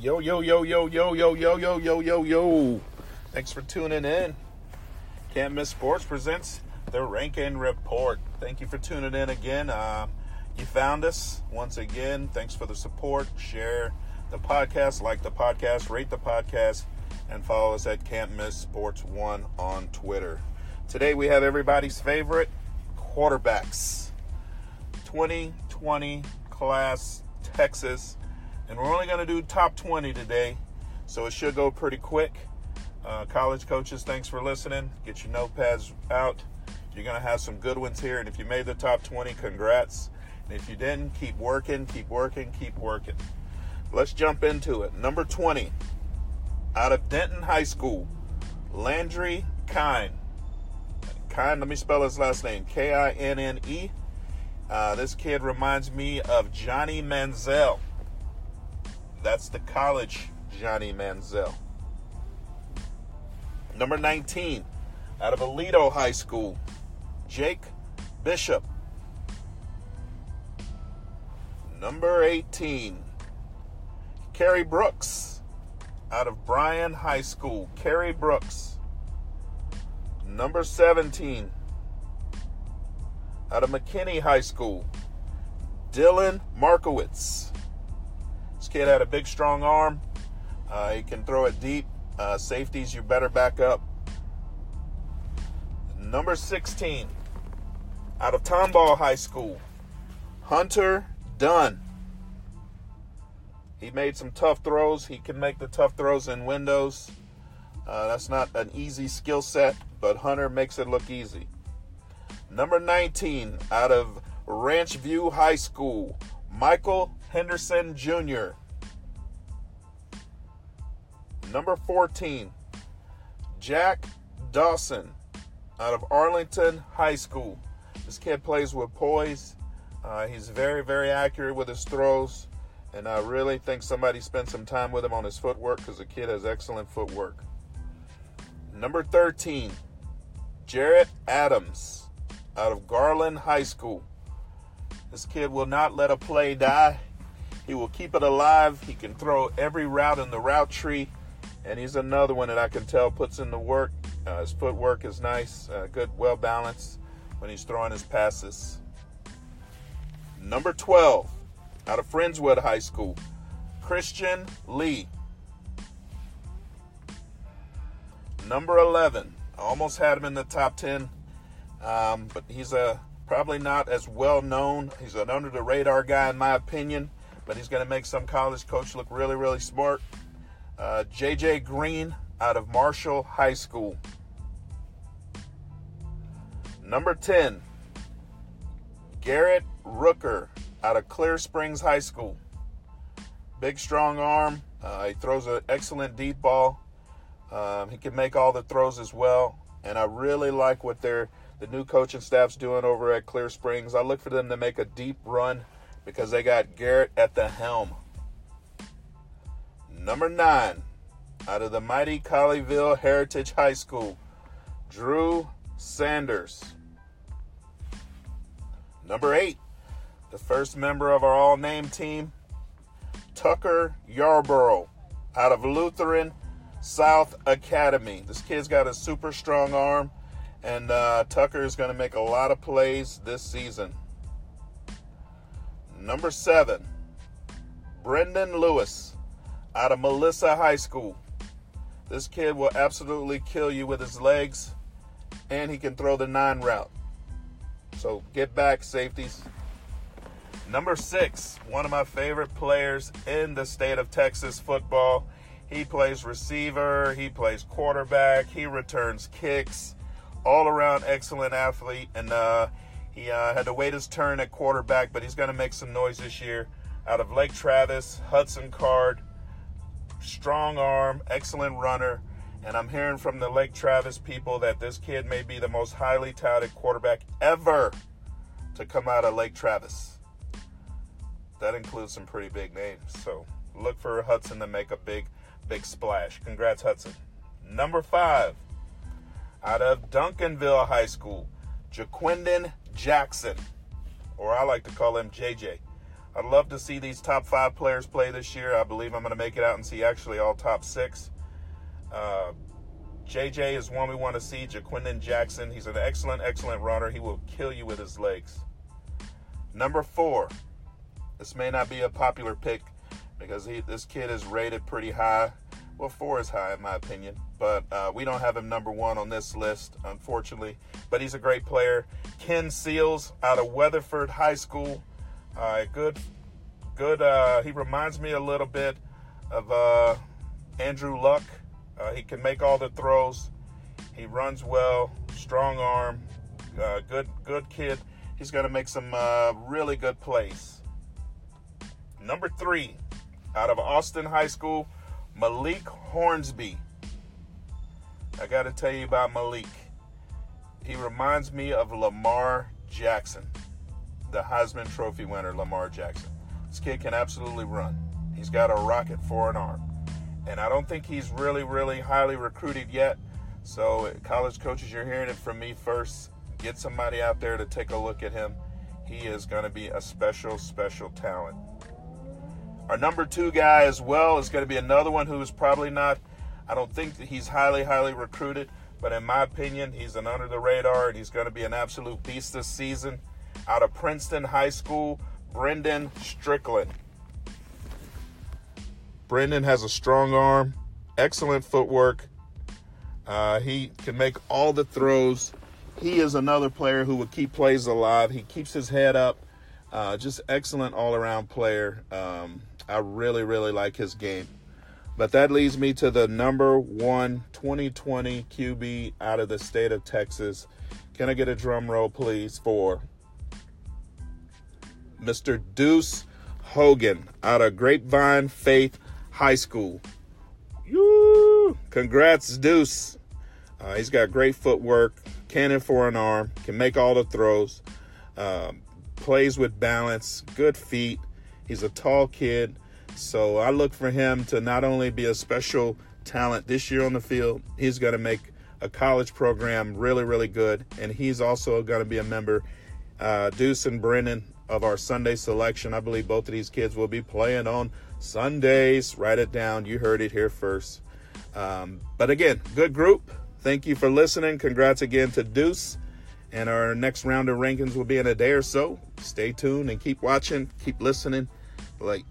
Yo, yo, yo, yo, yo, yo, yo, yo, yo, yo, yo. Thanks for tuning in. Can't Miss Sports presents the Rankin Report. Thank you for tuning in again. Uh, you found us once again. Thanks for the support. Share the podcast, like the podcast, rate the podcast, and follow us at Can't Miss Sports One on Twitter. Today we have everybody's favorite quarterbacks. 2020 class Texas and we're only going to do top 20 today, so it should go pretty quick. Uh, college coaches, thanks for listening. Get your notepads out. You're going to have some good ones here, and if you made the top 20, congrats. And if you didn't, keep working, keep working, keep working. Let's jump into it. Number 20, out of Denton High School, Landry Kinne. Kinne, let me spell his last name K I N N E. Uh, this kid reminds me of Johnny Manziel. That's the college Johnny Manziel. Number 19, out of Aledo High School, Jake Bishop. Number 18, Kerry Brooks, out of Bryan High School, Kerry Brooks. Number 17, out of McKinney High School, Dylan Markowitz. Kid had a big, strong arm. Uh, he can throw it deep. Uh, safeties, you better back up. Number 16, out of Tomball High School, Hunter Dunn. He made some tough throws. He can make the tough throws in windows. Uh, that's not an easy skill set, but Hunter makes it look easy. Number 19, out of Ranch View High School, Michael Henderson Jr. Number 14, Jack Dawson out of Arlington High School. This kid plays with poise. Uh, he's very, very accurate with his throws. And I really think somebody spent some time with him on his footwork because the kid has excellent footwork. Number 13, Jarrett Adams out of Garland High School. This kid will not let a play die. He will keep it alive. He can throw every route in the route tree. And he's another one that I can tell puts in the work. Uh, his footwork is nice, uh, good, well balanced when he's throwing his passes. Number 12, out of Friendswood High School, Christian Lee. Number 11, I almost had him in the top 10, um, but he's a probably not as well known. He's an under the radar guy, in my opinion but he's going to make some college coach look really, really smart. Uh, JJ Green out of Marshall High School. Number 10, Garrett Rooker out of Clear Springs High School. Big, strong arm. Uh, he throws an excellent deep ball. Um, he can make all the throws as well. And I really like what they're, the new coaching staff's doing over at Clear Springs. I look for them to make a deep run because they got Garrett at the helm. Number nine, out of the mighty Colleyville Heritage High School, Drew Sanders. Number eight, the first member of our all name team, Tucker Yarborough, out of Lutheran South Academy. This kid's got a super strong arm, and uh, Tucker is going to make a lot of plays this season. Number seven, Brendan Lewis out of Melissa High School. This kid will absolutely kill you with his legs, and he can throw the nine route. So get back, safeties. Number six, one of my favorite players in the state of Texas football. He plays receiver, he plays quarterback, he returns kicks, all around excellent athlete. And uh, he uh, had to wait his turn at quarterback, but he's going to make some noise this year. Out of Lake Travis, Hudson Card, strong arm, excellent runner. And I'm hearing from the Lake Travis people that this kid may be the most highly touted quarterback ever to come out of Lake Travis. That includes some pretty big names. So look for Hudson to make a big, big splash. Congrats, Hudson. Number five, out of Duncanville High School, Ja'Quinden Jackson, or I like to call him JJ. I'd love to see these top five players play this year. I believe I'm going to make it out and see actually all top six. Uh, JJ is one we want to see. Ja'Quinden Jackson. He's an excellent, excellent runner. He will kill you with his legs. Number four. This may not be a popular pick because he, this kid is rated pretty high. Well, four is high in my opinion, but uh, we don't have him number one on this list, unfortunately. But he's a great player. Ken Seals out of Weatherford High School. Uh, good, good. Uh, he reminds me a little bit of uh, Andrew Luck. Uh, he can make all the throws. He runs well, strong arm, uh, good, good kid. He's going to make some really good plays. Number three, out of Austin High School, Malik Hornsby. I got to tell you about Malik. He reminds me of Lamar Jackson, the Heisman Trophy winner, Lamar Jackson. This kid can absolutely run. He's got a rocket for an arm. And I don't think he's really, really highly recruited yet. So, college coaches, you're hearing it from me first. Get somebody out there to take a look at him. He is going to be a special, special talent. Our number two guy as well is going to be another one who is probably not, I don't think that he's highly, highly recruited, but in my opinion, he's an under the radar and he's going to be an absolute beast this season. Out of Princeton High School, Brendan Strickland. Brendan has a strong arm, excellent footwork. Uh, he can make all the throws. He is another player who will keep plays alive. He keeps his head up. Uh, just excellent all around player. Um, I really, really like his game. But that leads me to the number one 2020 QB out of the state of Texas. Can I get a drum roll, please, for Mr. Deuce Hogan out of Grapevine Faith High School? Yoo! Congrats, Deuce. Uh, he's got great footwork, cannon for an arm, can make all the throws, um, plays with balance, good feet. He's a tall kid. So I look for him to not only be a special talent this year on the field, he's going to make a college program really, really good. And he's also going to be a member, uh, Deuce and Brennan, of our Sunday selection. I believe both of these kids will be playing on Sundays. Write it down. You heard it here first. Um, but again, good group. Thank you for listening. Congrats again to Deuce. And our next round of rankings will be in a day or so. Stay tuned and keep watching, keep listening. Like,